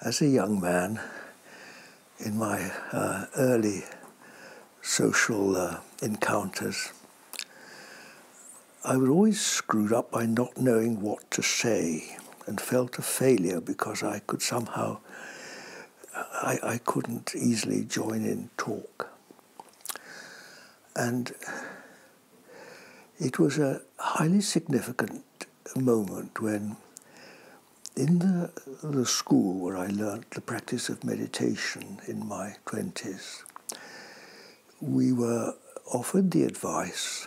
as a young man, in my uh, early social uh, encounters, I was always screwed up by not knowing what to say and felt a failure because I could somehow, I, I couldn't easily join in talk. And it was a highly significant moment when in the, the school where I learnt the practice of meditation in my 20s, we were offered the advice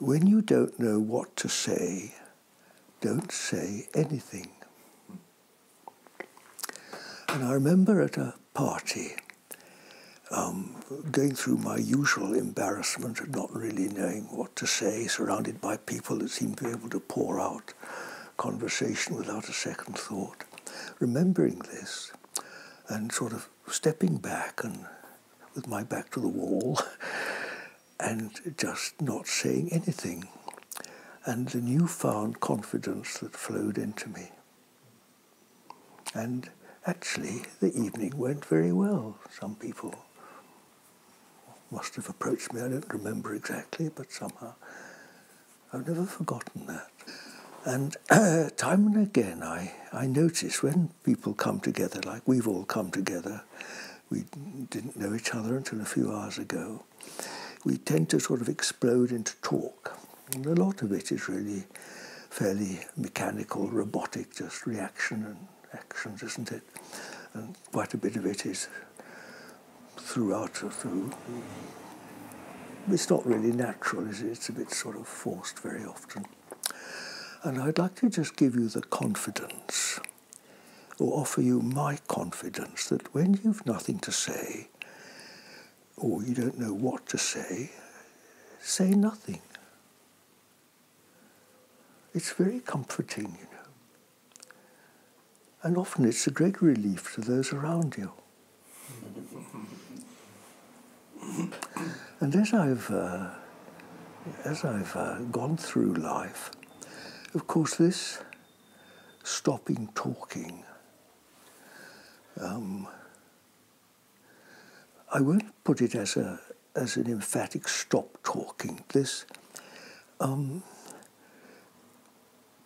when you don't know what to say, don't say anything. And I remember at a party um, going through my usual embarrassment of not really knowing what to say, surrounded by people that seemed to be able to pour out conversation without a second thought. Remembering this and sort of stepping back and with my back to the wall and just not saying anything. And the newfound confidence that flowed into me. And actually, the evening went very well. Some people must have approached me. I don't remember exactly, but somehow I've never forgotten that. And uh, time and again, I, I notice when people come together, like we've all come together, we didn't know each other until a few hours ago, we tend to sort of explode into talk. And a lot of it is really fairly mechanical, robotic, just reaction and actions, isn't it? And quite a bit of it is throughout through. It's not really natural, is it? It's a bit sort of forced very often. And I'd like to just give you the confidence, or offer you my confidence, that when you've nothing to say, or you don't know what to say, say nothing. It's very comforting, you know. And often it's a great relief to those around you. and as I've, uh, as I've uh, gone through life, of course, this stopping talking, um, I won't put it as a as an emphatic stop talking. This um,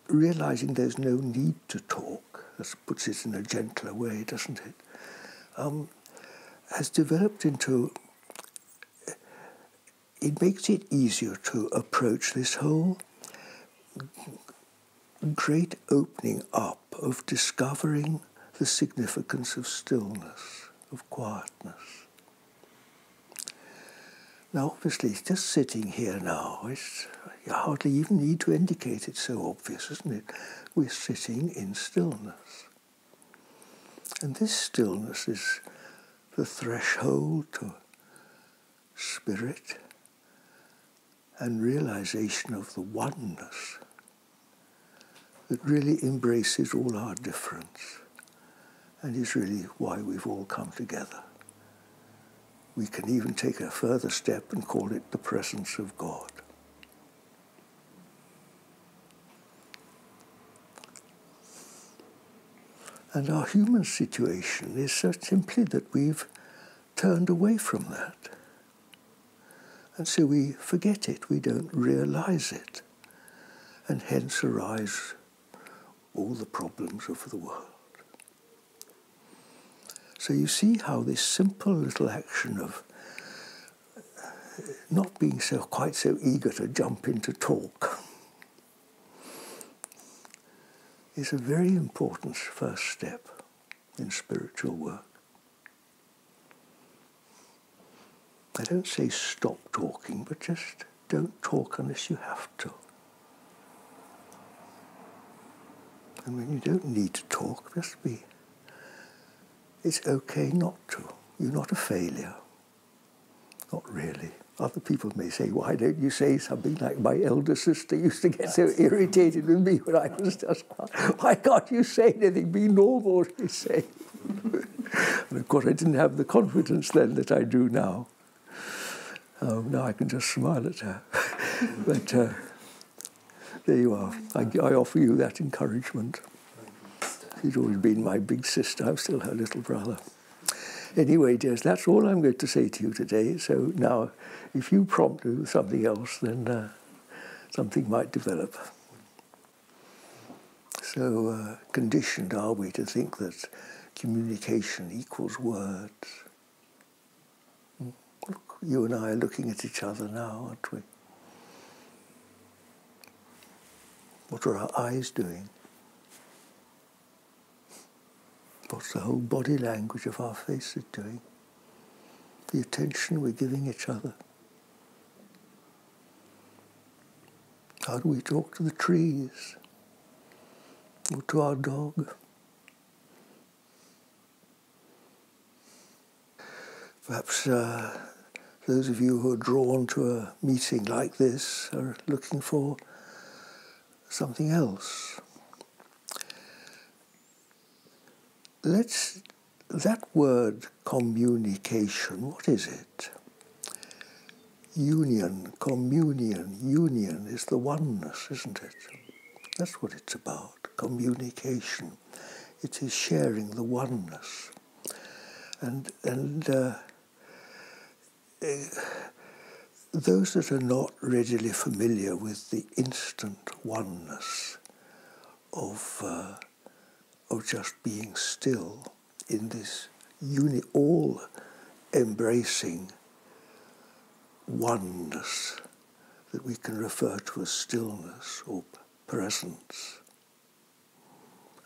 realizing there's no need to talk, that puts it in a gentler way, doesn't it? Um, has developed into it makes it easier to approach this whole great opening up of discovering the significance of stillness, of quietness. Now, obviously, just sitting here now, it's, you hardly even need to indicate it's so obvious, isn't it? We're sitting in stillness. And this stillness is the threshold to spirit and realization of the oneness that really embraces all our difference and is really why we've all come together. We can even take a further step and call it the presence of God. And our human situation is so simply that we've turned away from that. And so we forget it, we don't realize it. And hence arise all the problems of the world. So you see how this simple little action of uh, not being so quite so eager to jump into talk is a very important first step in spiritual work. I don't say stop talking, but just don't talk unless you have to. And when you don't need to talk, just be. It's okay not to. You're not a failure. Not really. Other people may say, why don't you say something like my elder sister used to get so irritated with me when I was just, why can't you say anything? Be normal, she say. and of course, I didn't have the confidence then that I do now. Um, now I can just smile at her. but uh, there you are. I, I offer you that encouragement. She's always been my big sister. I'm still her little brother. Anyway, dears, that's all I'm going to say to you today. So now, if you prompt me with something else, then uh, something might develop. So uh, conditioned are we to think that communication equals words? Look, you and I are looking at each other now, aren't we? What are our eyes doing? What's the whole body language of our faces doing? The attention we're giving each other. How do we talk to the trees? Or to our dog? Perhaps uh, those of you who are drawn to a meeting like this are looking for something else. let's that word communication, what is it? Union, communion, union is the oneness, isn't it? That's what it's about, communication. It is sharing the oneness. And, and uh, uh, those that are not readily familiar with the instant oneness of uh, of just being still in this uni- all embracing oneness that we can refer to as stillness or presence.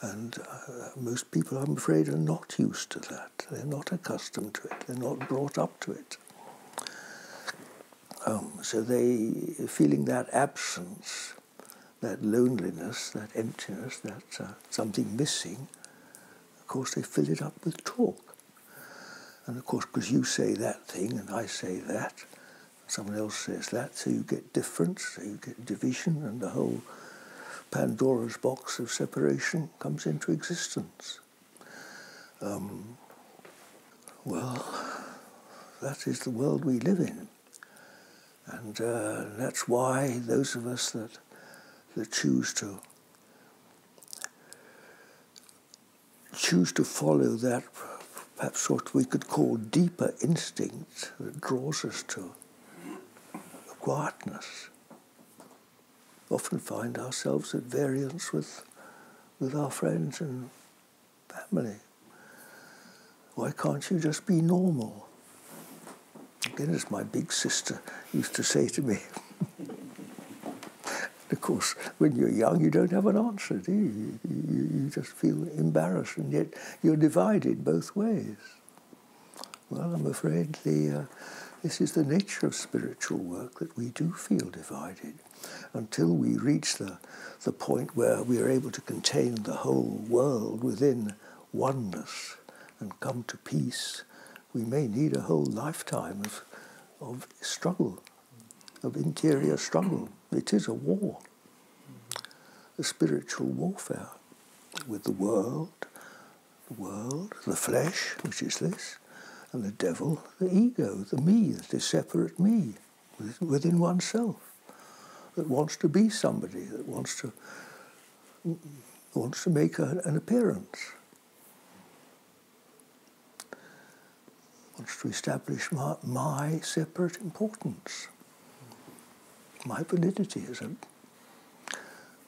And uh, most people, I'm afraid, are not used to that. They're not accustomed to it. They're not brought up to it. So they, feeling that absence, that loneliness, that emptiness, that uh, something missing, of course they fill it up with talk. And of course, because you say that thing and I say that, someone else says that, so you get difference, so you get division, and the whole Pandora's box of separation comes into existence. Um, well, that is the world we live in. And uh, that's why those of us that that choose to choose to follow that perhaps what we could call deeper instinct that draws us to quietness often find ourselves at variance with with our friends and family. Why can't you just be normal? As my big sister used to say to me. Of course, when you're young, you don't have an answer, do you? You, you just feel embarrassed, and yet you're divided both ways. Well, I'm afraid the, uh, this is the nature of spiritual work that we do feel divided until we reach the, the point where we are able to contain the whole world within oneness and come to peace. We may need a whole lifetime of, of struggle, of interior struggle. It is a war, a spiritual warfare with the world, the world, the flesh, which is this, and the devil, the ego, the me, the separate me within oneself, that wants to be somebody, that wants to wants to make an appearance, wants to establish my, my separate importance my validity as a,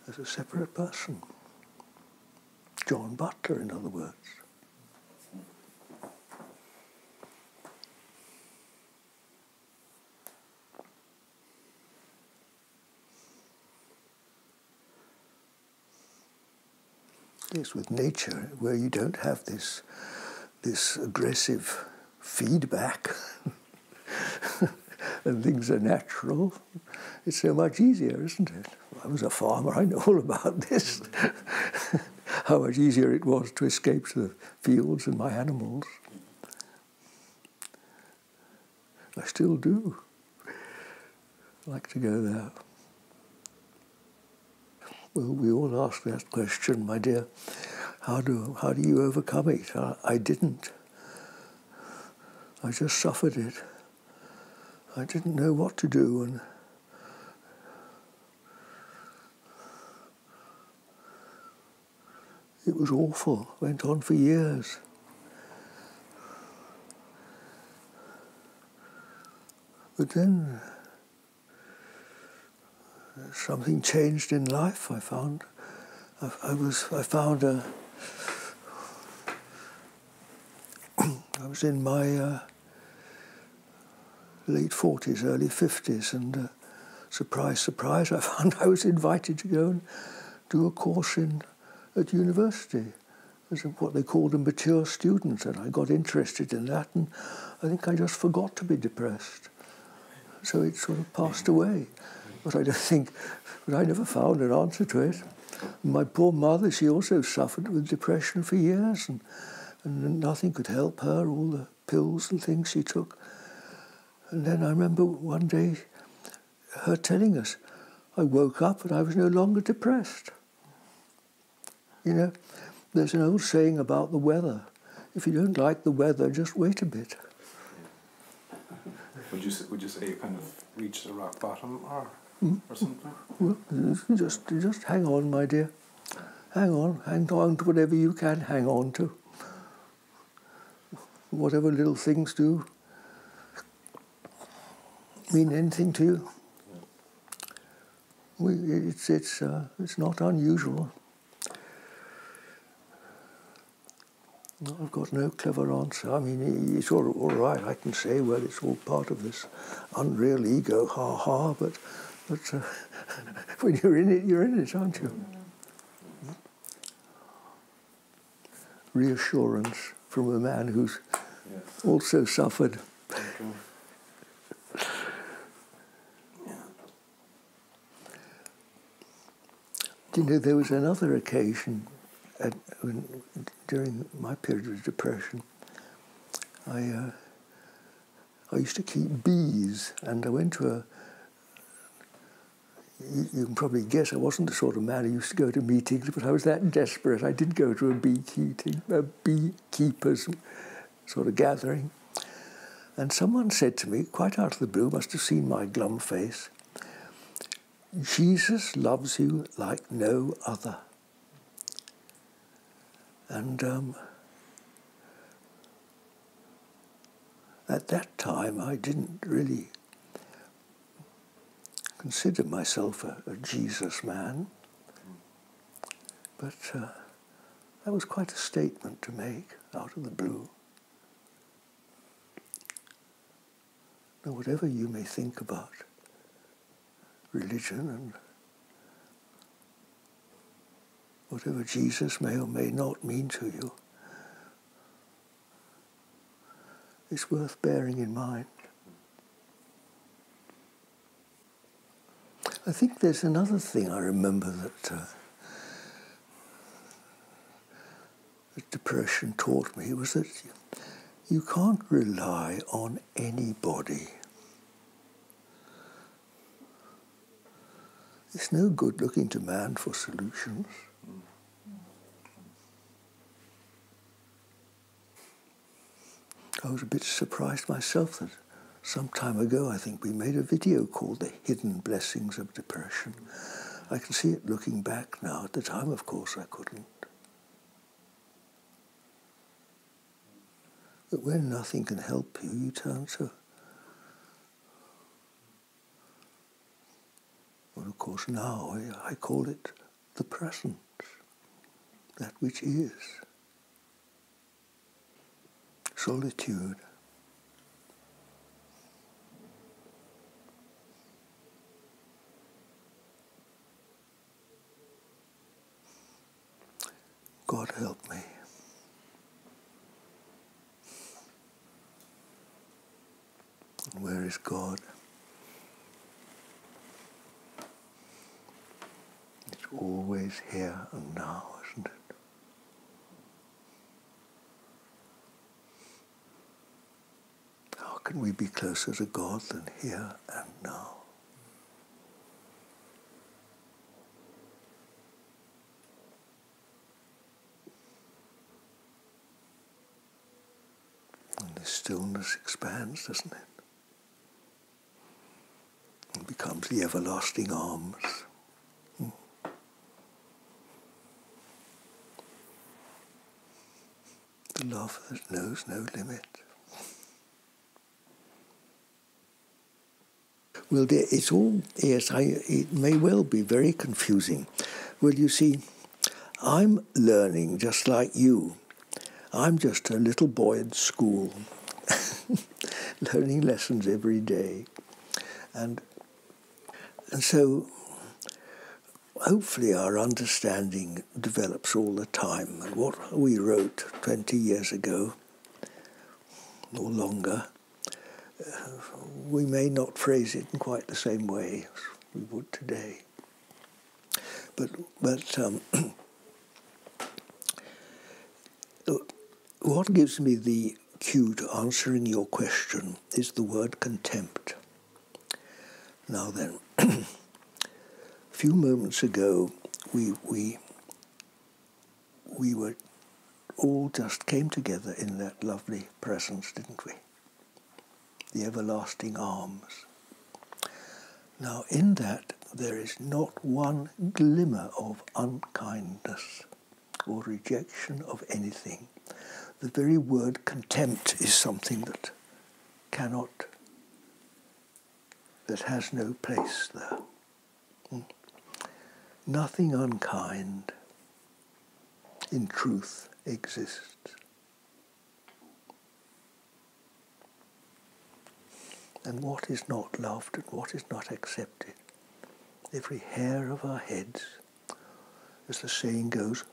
as a separate person. John Butler, in other words. Yes, with nature, where you don't have this, this aggressive feedback and things are natural, it's so much easier, isn't it? I was a farmer, I know all about this. How much easier it was to escape to the fields and my animals. I still do like to go there. Well, we all ask that question, my dear. How do, how do you overcome it? I, I didn't. I just suffered it. I didn't know what to do and It was awful, went on for years. But then something changed in life. I found I, I was I found a I was in my uh, late forties, early fifties, and uh, surprise, surprise, I found I was invited to go and do a course in at university as what they called a mature student, and I got interested in that, and I think I just forgot to be depressed. So it sort of passed away. But I don't think, but I never found an answer to it. My poor mother, she also suffered with depression for years, and, and nothing could help her, all the pills and things she took. And then I remember one day her telling us, I woke up and I was no longer depressed. You know, there's an old saying about the weather. If you don't like the weather, just wait a bit. Would you would you say you kind of reached the rock bottom or Mm. or something? Well, just just hang on, my dear. Hang on, hang on to whatever you can hang on to. Whatever little things do mean anything to you. We, it's it's uh, it's not unusual. I've got no clever answer. I mean, it's all, all right. I can say, well, it's all part of this unreal ego, ha ha. But, but uh, when you're in it, you're in it, aren't you? Reassurance from a man who's Yes. also suffered. Okay. Do you know, there was another occasion at, when, during my period of depression. I, uh, I used to keep bees, and I went to a. You, can probably guess I wasn't the sort of man who used to go to meetings, but I was that desperate. I did go to a beekeeping, a beekeepers sort of gathering, and someone said to me, quite out of the blue, must have seen my glum face, Jesus loves you like no other. And um, at that time, I didn't really consider myself a, a Jesus man, but uh, that was quite a statement to make out of the blue. Now, whatever you may think about religion and whatever Jesus may or may not mean to you, it's worth bearing in mind. I think there's another thing I remember that, uh, that depression taught me was that you, can't rely on anybody. It's no good looking to man for solutions. I was a bit surprised myself that some time ago, I think we made a video called The Hidden Blessings of Depression. I can see it looking back now. At the time, of course, I couldn't. But when nothing can help you, you turn to Well, of course, now I, call it the present, that which is. Solitude. God help me. And where is God? It's always here and now, isn't it? How can we be closer to God than here and now? And the stillness expands, doesn't it? And becomes the everlasting arms. Hmm. the love that knows no limit. Well, it's all, yes, I, it may well be very confusing. Well, you see, I'm learning just like you. I'm just a little boy at school, learning lessons every day. And, and so hopefully our understanding develops all the time. And what we wrote 20 years ago, or longer, we may not phrase it in quite the same way as we would today. But, but um, what gives me the cue to answering your question is the word contempt. Now then, a few moments ago, we, we, we were all just came together in that lovely presence, didn't we? the everlasting arms. Now, in that, there is not one glimmer of unkindness or rejection of anything. The very word contempt is something that cannot, that has no place there. Hmm. Nothing unkind in truth exists. and what is not loved and what is not accepted. Every hair of our heads, as the saying goes,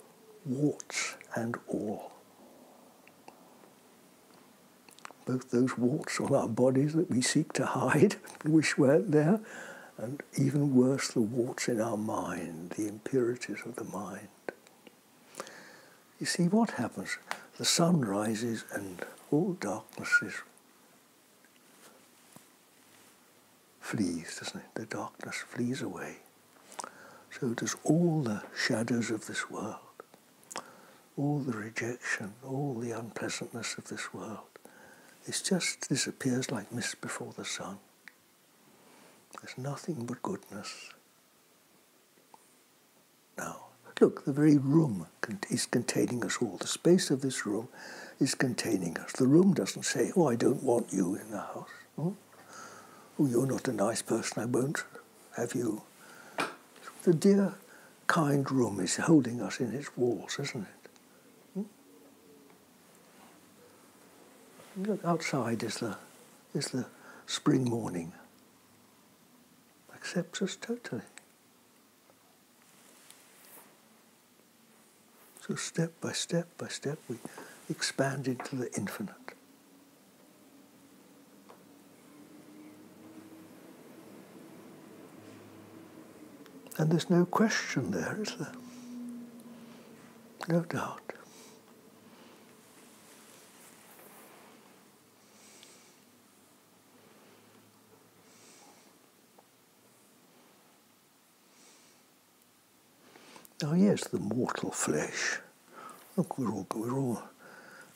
warts and all. Both those warts on our bodies that we seek to hide, wish weren't there, and even worse, the warts in our mind, the impurities of the mind. You see, what happens? The sun rises and all darkness is flees, doesn't it? The darkness flees away. So does all the shadows of this world, all the rejection, all the unpleasantness of this world. It just disappears like mist before the sun. There's nothing but goodness. Now, look, the very room is containing us all. The space of this room is containing us. The room doesn't say, oh, I don't want you in the house. Hmm? oh, you're not a nice person, I won't have you. The dear, kind room is holding us in its walls, isn't it? Look, outside is the, is the spring morning. Accepts us totally. So step by step by step we expand into the infinite. And there's no question there, is there? No doubt. Oh yes, the mortal flesh. Look, we're all, we're all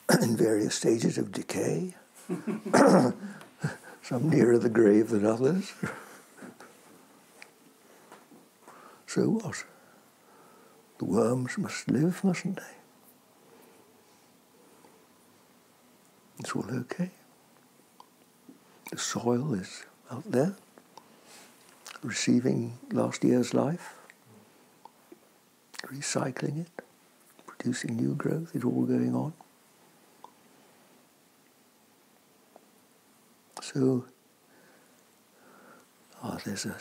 in various stages of decay. Some nearer the grave than others. So what? The worms must live, mustn't they? It's all okay. The soil is out there, receiving last year's life, recycling it, producing new growth, it's all going on. So, oh, there's a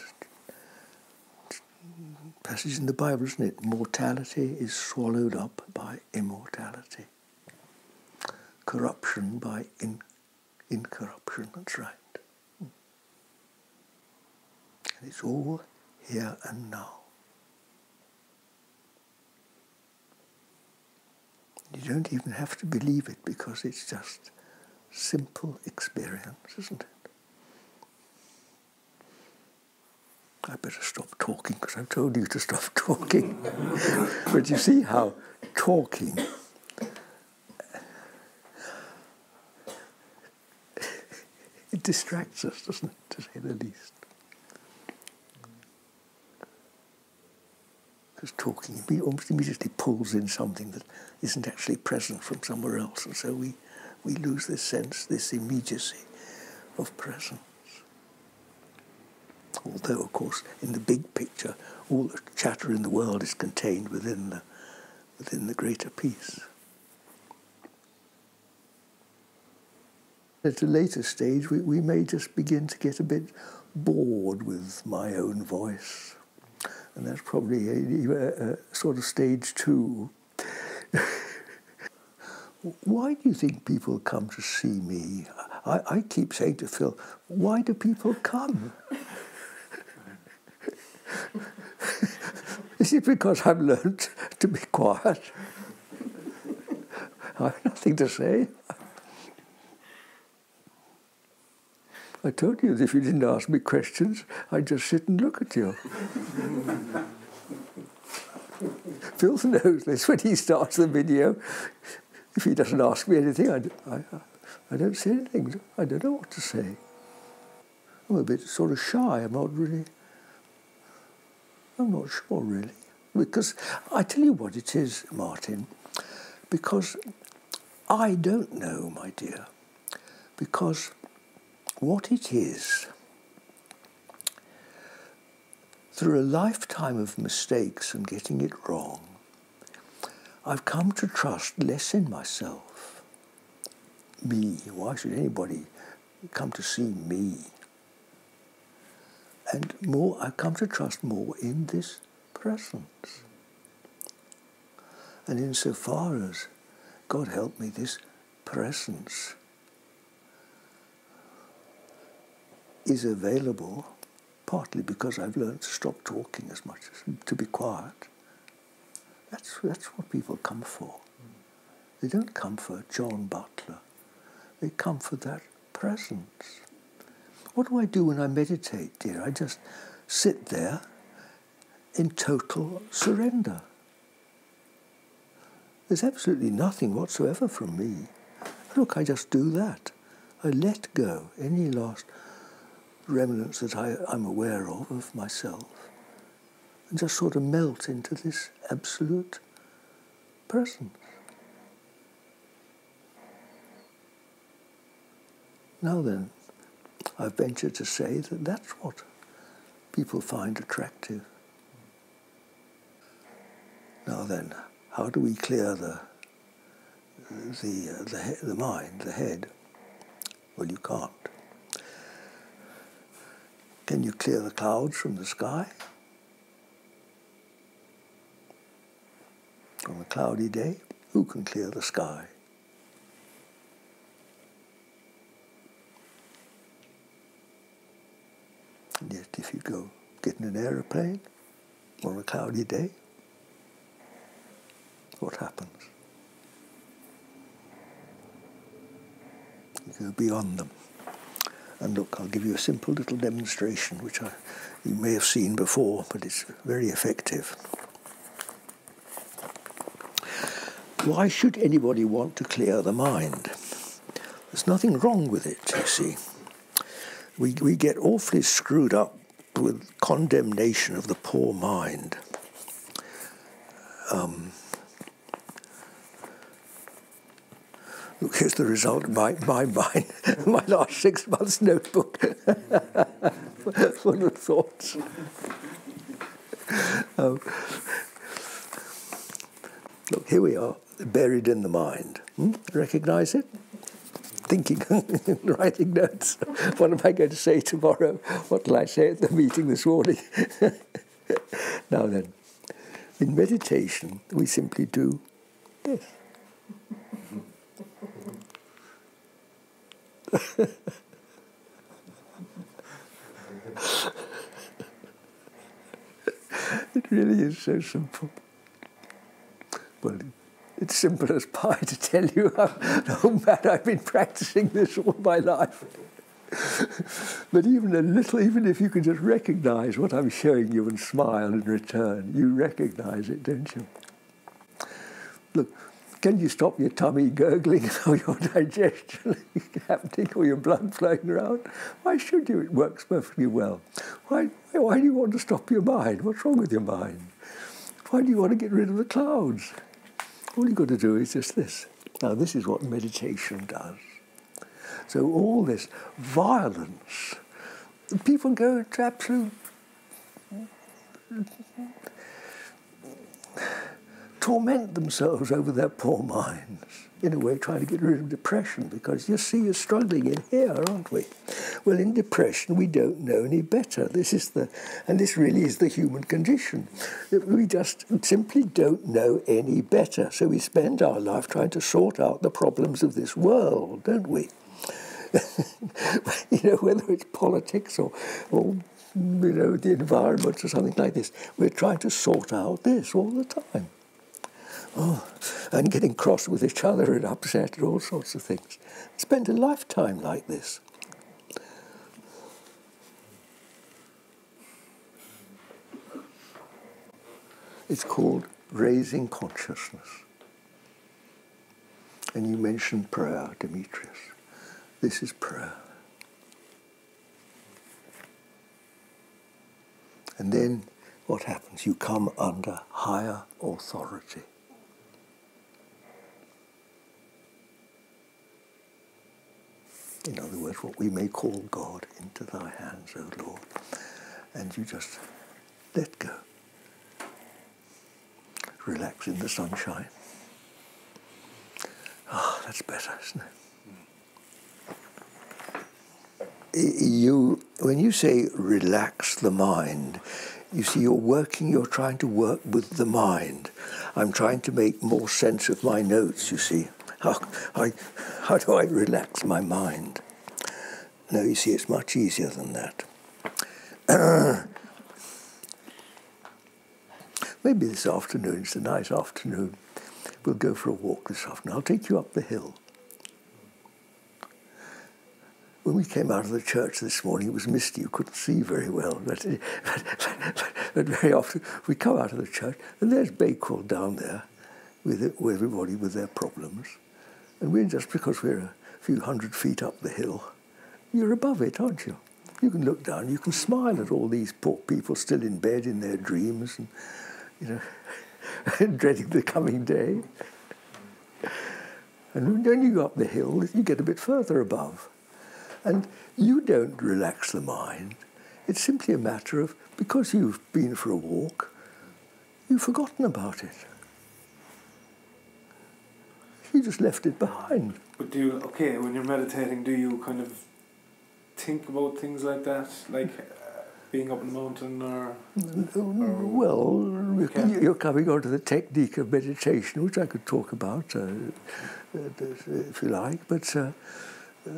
passage in the Bible, isn't it? Mortality is swallowed up by immortality. Corruption by in, incorruption, that's right. And it's all here and now. You don't even have to believe it because it's just simple experience, isn't it? I better stop talking because I've told you to stop talking. but you see how talking it distracts us, doesn't it, to say the least. Talking, he almost immediately pulls in something that isn't actually present from somewhere else, and so we, we lose this sense, this immediacy of presence. Although, of course, in the big picture, all the chatter in the world is contained within the, within the greater peace. At a later stage, we, we may just begin to get a bit bored with my own voice. And that's probably a, a, a sort of stage two. why do you think people come to see me? I, I keep saying to Phil, why do people come? Is it because I've learned to be quiet? I have nothing to say. I told you that if you didn't ask me questions, I'd just sit and look at you. Phil knows this when he starts the video. If he doesn't ask me anything, I, I, I don't say anything. I don't know what to say. I'm a bit sort of shy. I'm not really. I'm not sure really. Because I tell you what it is, Martin, because I don't know, my dear. Because what it is, through a lifetime of mistakes and getting it wrong, I've come to trust less in myself. Me. Why should anybody come to see me? And more, I've come to trust more in this presence. And insofar as, God help me, this presence is available partly because I've learned to stop talking as much as to be quiet. That's, that's what people come for. They don't come for John Butler. They come for that presence. What do I do when I meditate, dear? I just sit there in total surrender. There's absolutely nothing whatsoever from me. Look, I just do that. I let go any last remnants that I, I'm aware of of myself and just sort of melt into this absolute presence. Now then, I venture to say that that's what people find attractive. Now then, how do we clear the the uh, the, the mind, the head? Well, you can't. Can you clear the clouds from the sky? On a cloudy day, who can clear the sky? And yet, if you go get in an aeroplane on a cloudy day, what happens? You go beyond them. And look, I'll give you a simple little demonstration, which I, you may have seen before, but it's very effective. Why should anybody want to clear the mind? There's nothing wrong with it, you see. We, we get awfully screwed up with condemnation of the poor mind. Um, here's the result of my, my mind, my last six months notebook full of thoughts. Um, look, here we are, buried in the mind. Hmm? Recognize it? Thinking, writing notes. What am I going to say tomorrow? What will I say at the meeting this morning? now then, in meditation, we simply do this. It really is so simple. Well, it's simple as pie to tell you how, how bad I've been practicing this all my life. but even a little, even if you can just recognize what I'm showing you and smile in return, you recognize it, don't you? Look, can you stop your tummy gurgling or your digestion happening or your blood flowing around? Why should you? It works perfectly well. Why, why do you want to stop your mind? What's wrong with your mind? Why do you want to get rid of the clouds? All you've got to do is just this. Now, this is what meditation does. So, all this violence, people go to absolute torment themselves over their poor minds, in a way trying to get rid of depression, because you see, you're struggling in here, aren't we? Well, in depression, we don't know any better. This is the, and this really is the human condition. We just simply don't know any better. So we spend our life trying to sort out the problems of this world, don't we? you know, whether it's politics or, or you know, the environment or something like this. We're trying to sort out this all the time. Oh, and getting cross with each other and upset and all sorts of things. Spend a lifetime like this. It's called raising consciousness. And you mentioned prayer, Demetrius. This is prayer. And then what happens? You come under higher authority. In other words, what we may call God into thy hands, O Lord. And you just let go. Relax in the sunshine. Ah, oh, that's better, isn't it? You, when you say relax the mind, you see, you're working, you're trying to work with the mind. I'm trying to make more sense of my notes, you see. How, I, how do I relax my mind? No, you see, it's much easier than that. maybe this afternoon, it's a nice afternoon, we'll go for a walk this afternoon. I'll take you up the hill. When we came out of the church this morning, it was misty. You couldn't see very well. But, but, but very often we come out of the church, and there's Bakewell down there with, it, with everybody with their problems. And we're just because we're a few hundred feet up the hill, you're above it, aren't you? You can look down, you can smile at all these poor people still in bed in their dreams and, you know, dreading the coming day. And when you go up the hill, you get a bit further above. And you don't relax the mind. It's simply a matter of, because you've been for a walk, you've forgotten about it. You just left it behind. But do you, okay, when you're meditating, do you kind of think about things like that? Like uh, being up in the mountain or? or well, okay. you're coming on to the technique of meditation, which I could talk about uh, uh if you like, but. Uh, uh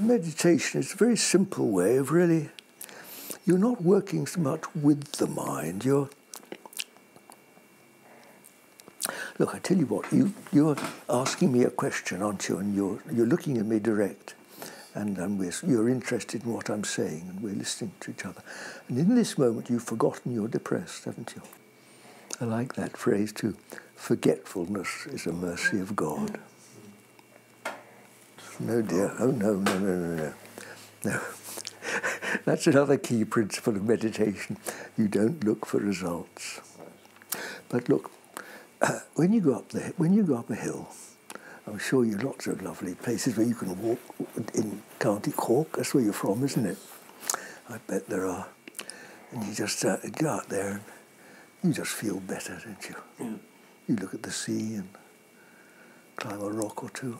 meditation is a very simple way of really, you're not working so much with the mind, you're Look, I tell you what, you, you're asking me a question, aren't you? And you're, you're looking at me direct. And um, you're interested in what I'm saying, and we're listening to each other. And in this moment, you've forgotten you're depressed, haven't you? I like that phrase too. Forgetfulness is a mercy of God. No, dear. Oh, no, no, no, no, no. No. That's another key principle of meditation. You don't look for results. But look, uh, when you go up the when you go up a hill, I'm sure you lots of lovely places where you can walk in County Cork. That's where you're from, isn't it? I bet there are. And you just uh, go out there and you just feel better, don't you? Yeah. You look at the sea and climb a rock or two.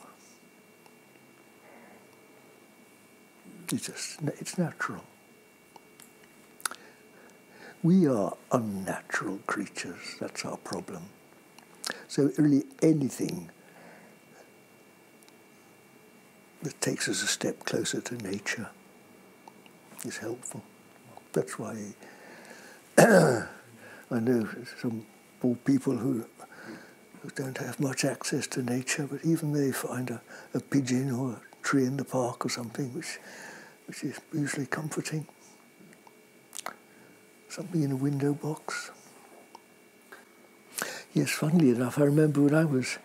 It's just, it's natural. We are unnatural creatures. That's our problem. So really anything that takes us a step closer to nature is helpful. That's why I know some poor people who, who don't have much access to nature, but even they find a, a pigeon or a tree in the park or something which which is usually comforting. Something in a window box. Yes, funnily enough, I remember when I was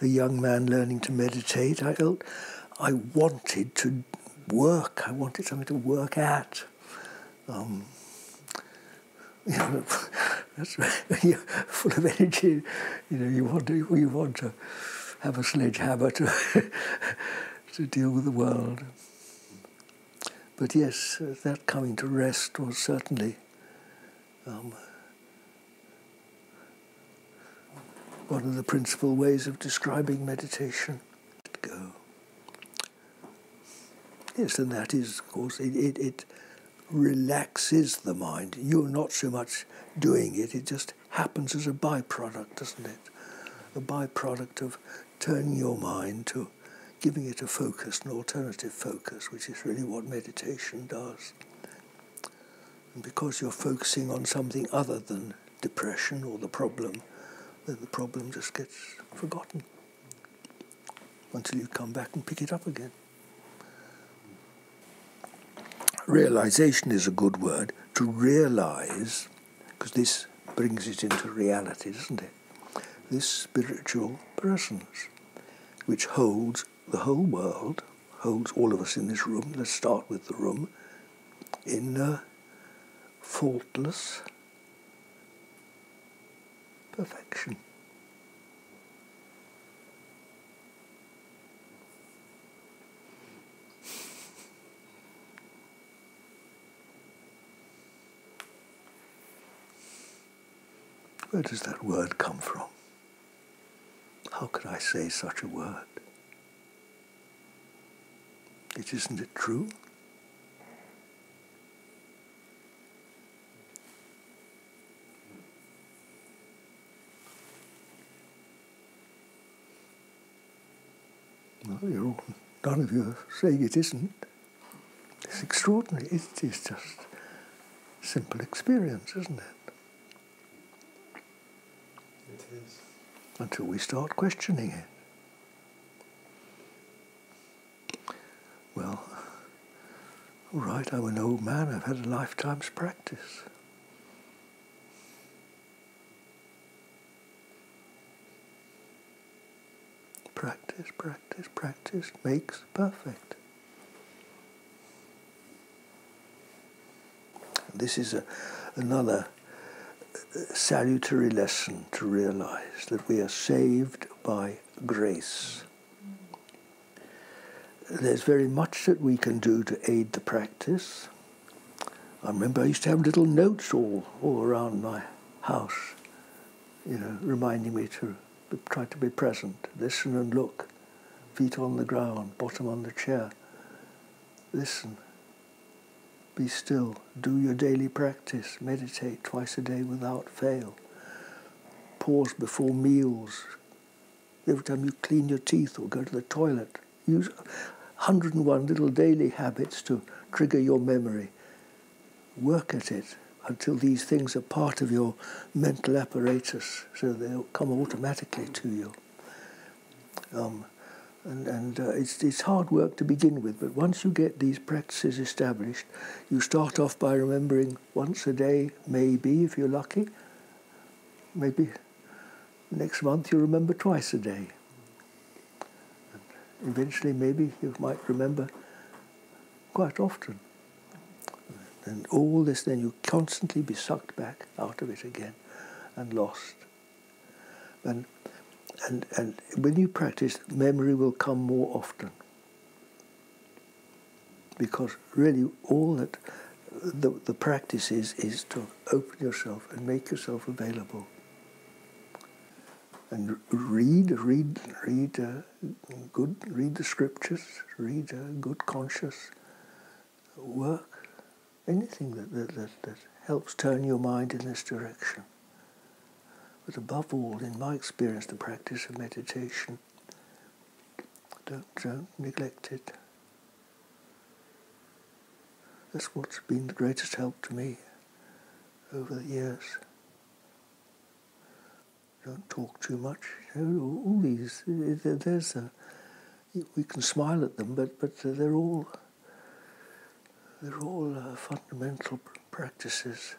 a young man learning to meditate, I felt I wanted to work. I wanted something to work at. Um, you know, That's. You're full of energy. You know, you want to, you want to have a sledgehammer to, to deal with the world. But yes, uh, that coming to rest was certainly um, one of the principal ways of describing meditation. Go. Yes, and that is, of course, it, it, it relaxes the mind. You're not so much doing it, it just happens as a byproduct, doesn't it? A byproduct of turning your mind to giving it a focus, an alternative focus, which is really what meditation does. And because you're focusing on something other than depression or the problem, then the problem just gets forgotten until you come back and pick it up again. Realization is a good word. To realize, because this brings it into reality, doesn't it? This spiritual presence, which holds the whole world, holds all of us in this room, let's start with the room, in uh, faultless perfection. Where does that word come from? How could I say such a word? It isn't it true? You're all, none of you are saying it isn't. It's extraordinary. It is just simple experience, isn't it? It is. Until we start questioning it. Well, all right, I'm an old man, I've had a lifetime's practice. Practice, practice, practice makes perfect. This is a, another uh, salutary lesson to realize that we are saved by grace there's very much that we can do to aid the practice. I remember I used to have little notes all, all around my house, you know, reminding me to try to be present, listen and look, feet on the ground, bottom on the chair. Listen, be still, do your daily practice, meditate twice a day without fail. Pause before meals, every time you clean your teeth or go to the toilet. Use 101 little daily habits to trigger your memory. Work at it until these things are part of your mental apparatus, so they'll come automatically to you. Um, and, and uh, it's, it's hard work to begin with, but once you get these practices established, you start off by remembering once a day, maybe, if you're lucky. Maybe next month you'll remember twice a day And eventually maybe you might remember quite often. And all this, then you constantly be sucked back out of it again and lost. And, and, and when you practice, memory will come more often. Because really, all that the, the practice is, is to open yourself and make yourself available and read, read, read uh, good, read the scriptures, read uh, good conscious work, anything that, that, that, that helps turn your mind in this direction. But above all, in my experience, the practice of meditation, don't, don't neglect it. That's what's been the greatest help to me over the years don't talk too much. All these, there's a, we can smile at them, but but they're all they're all uh, fundamental practices.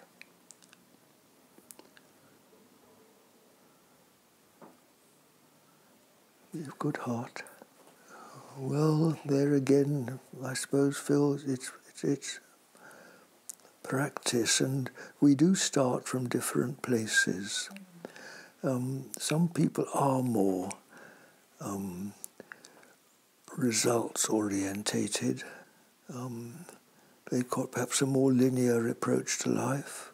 Good heart. Well, there again, I suppose, Phil, it's it's it's practice, and we do start from different places. Um, some people are more um, results orientated. Um, they've got perhaps a more linear approach to life.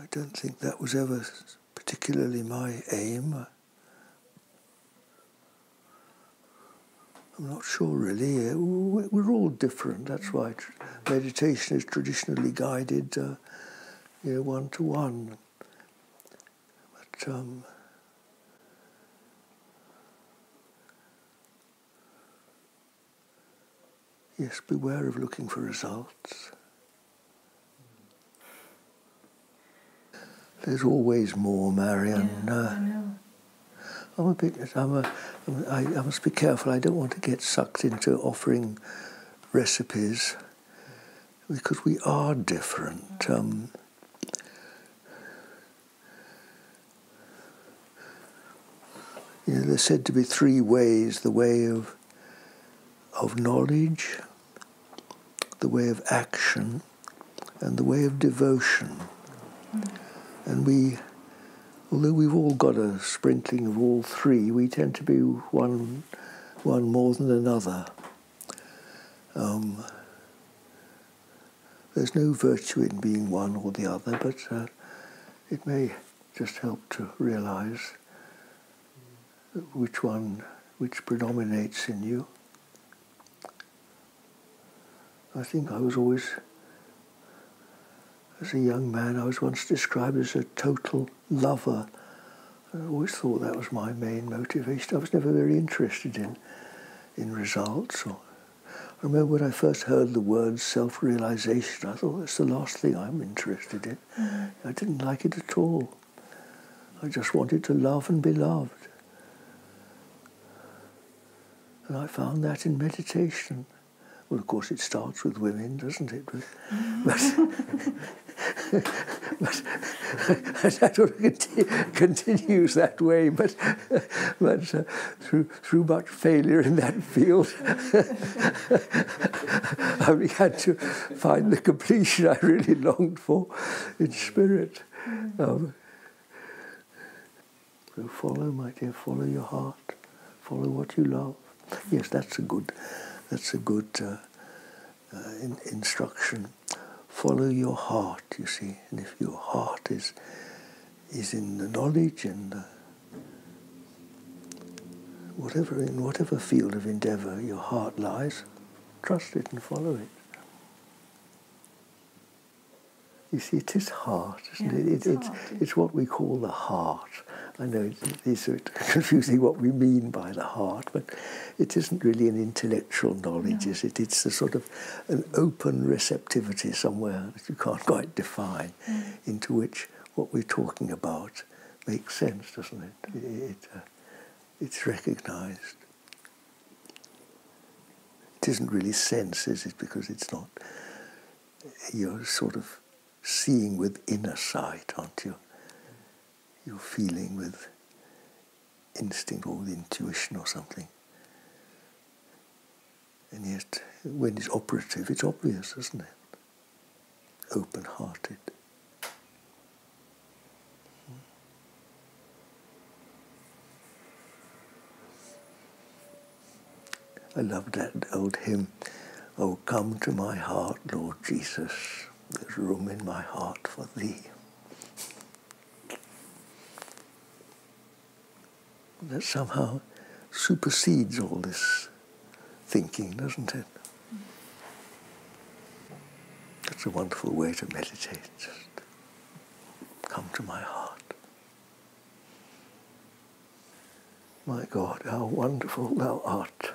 I don't think that was ever particularly my aim. I'm not sure really. We're all different. That's why meditation is traditionally guided, uh, you know, one to one. But um, yes, beware of looking for results. There's always more, Marion. Yeah, uh, I know. I'm a bit. I'm a. I, I must be careful. I don't want to get sucked into offering recipes because we are different. Um, you know, there's said to be three ways: the way of of knowledge, the way of action, and the way of devotion. Mm. And we although we've all got a sprinkling of all three, we tend to be one, one more than another. Um, there's no virtue in being one or the other, but uh, it may just help to realize which one, which predominates in you. I think I was always as a young man, I was once described as a total lover. I always thought that was my main motivation. I was never very interested in, in results. Or, I remember when I first heard the word self-realization, I thought that's the last thing I'm interested in. I didn't like it at all. I just wanted to love and be loved. And I found that in meditation. Well, of course, it starts with women, doesn't it? But, but, but that sort of conti- continues that way. But, but uh, through, through much failure in that field, I began to find the completion I really longed for in spirit. Um, so follow, my dear, follow your heart, follow what you love. Yes, that's a good that's a good uh, uh, in, instruction. Follow your heart, you see, and if your heart is is in the knowledge and uh, whatever in whatever field of endeavor your heart lies, trust it and follow it. You see, it is heart, isn't yeah, it? it it's, it's, heart, it's what we call the heart. I know it's confusing what we mean by the heart, but it isn't really an intellectual knowledge, no. is it? It's a sort of an open receptivity somewhere that you can't quite define, mm. into which what we're talking about makes sense, doesn't it? it, it uh, it's recognized. It isn't really sense, is it? Because it's not. You're sort of seeing with inner sight, aren't you? You're feeling with instinct or with intuition or something. And yet, when it's operative, it's obvious, isn't it? Open hearted. I love that old hymn, Oh, come to my heart, Lord Jesus. There's room in my heart for thee. That somehow supersedes all this thinking, doesn't it? That's a wonderful way to meditate. Just come to my heart. My God, how wonderful thou art.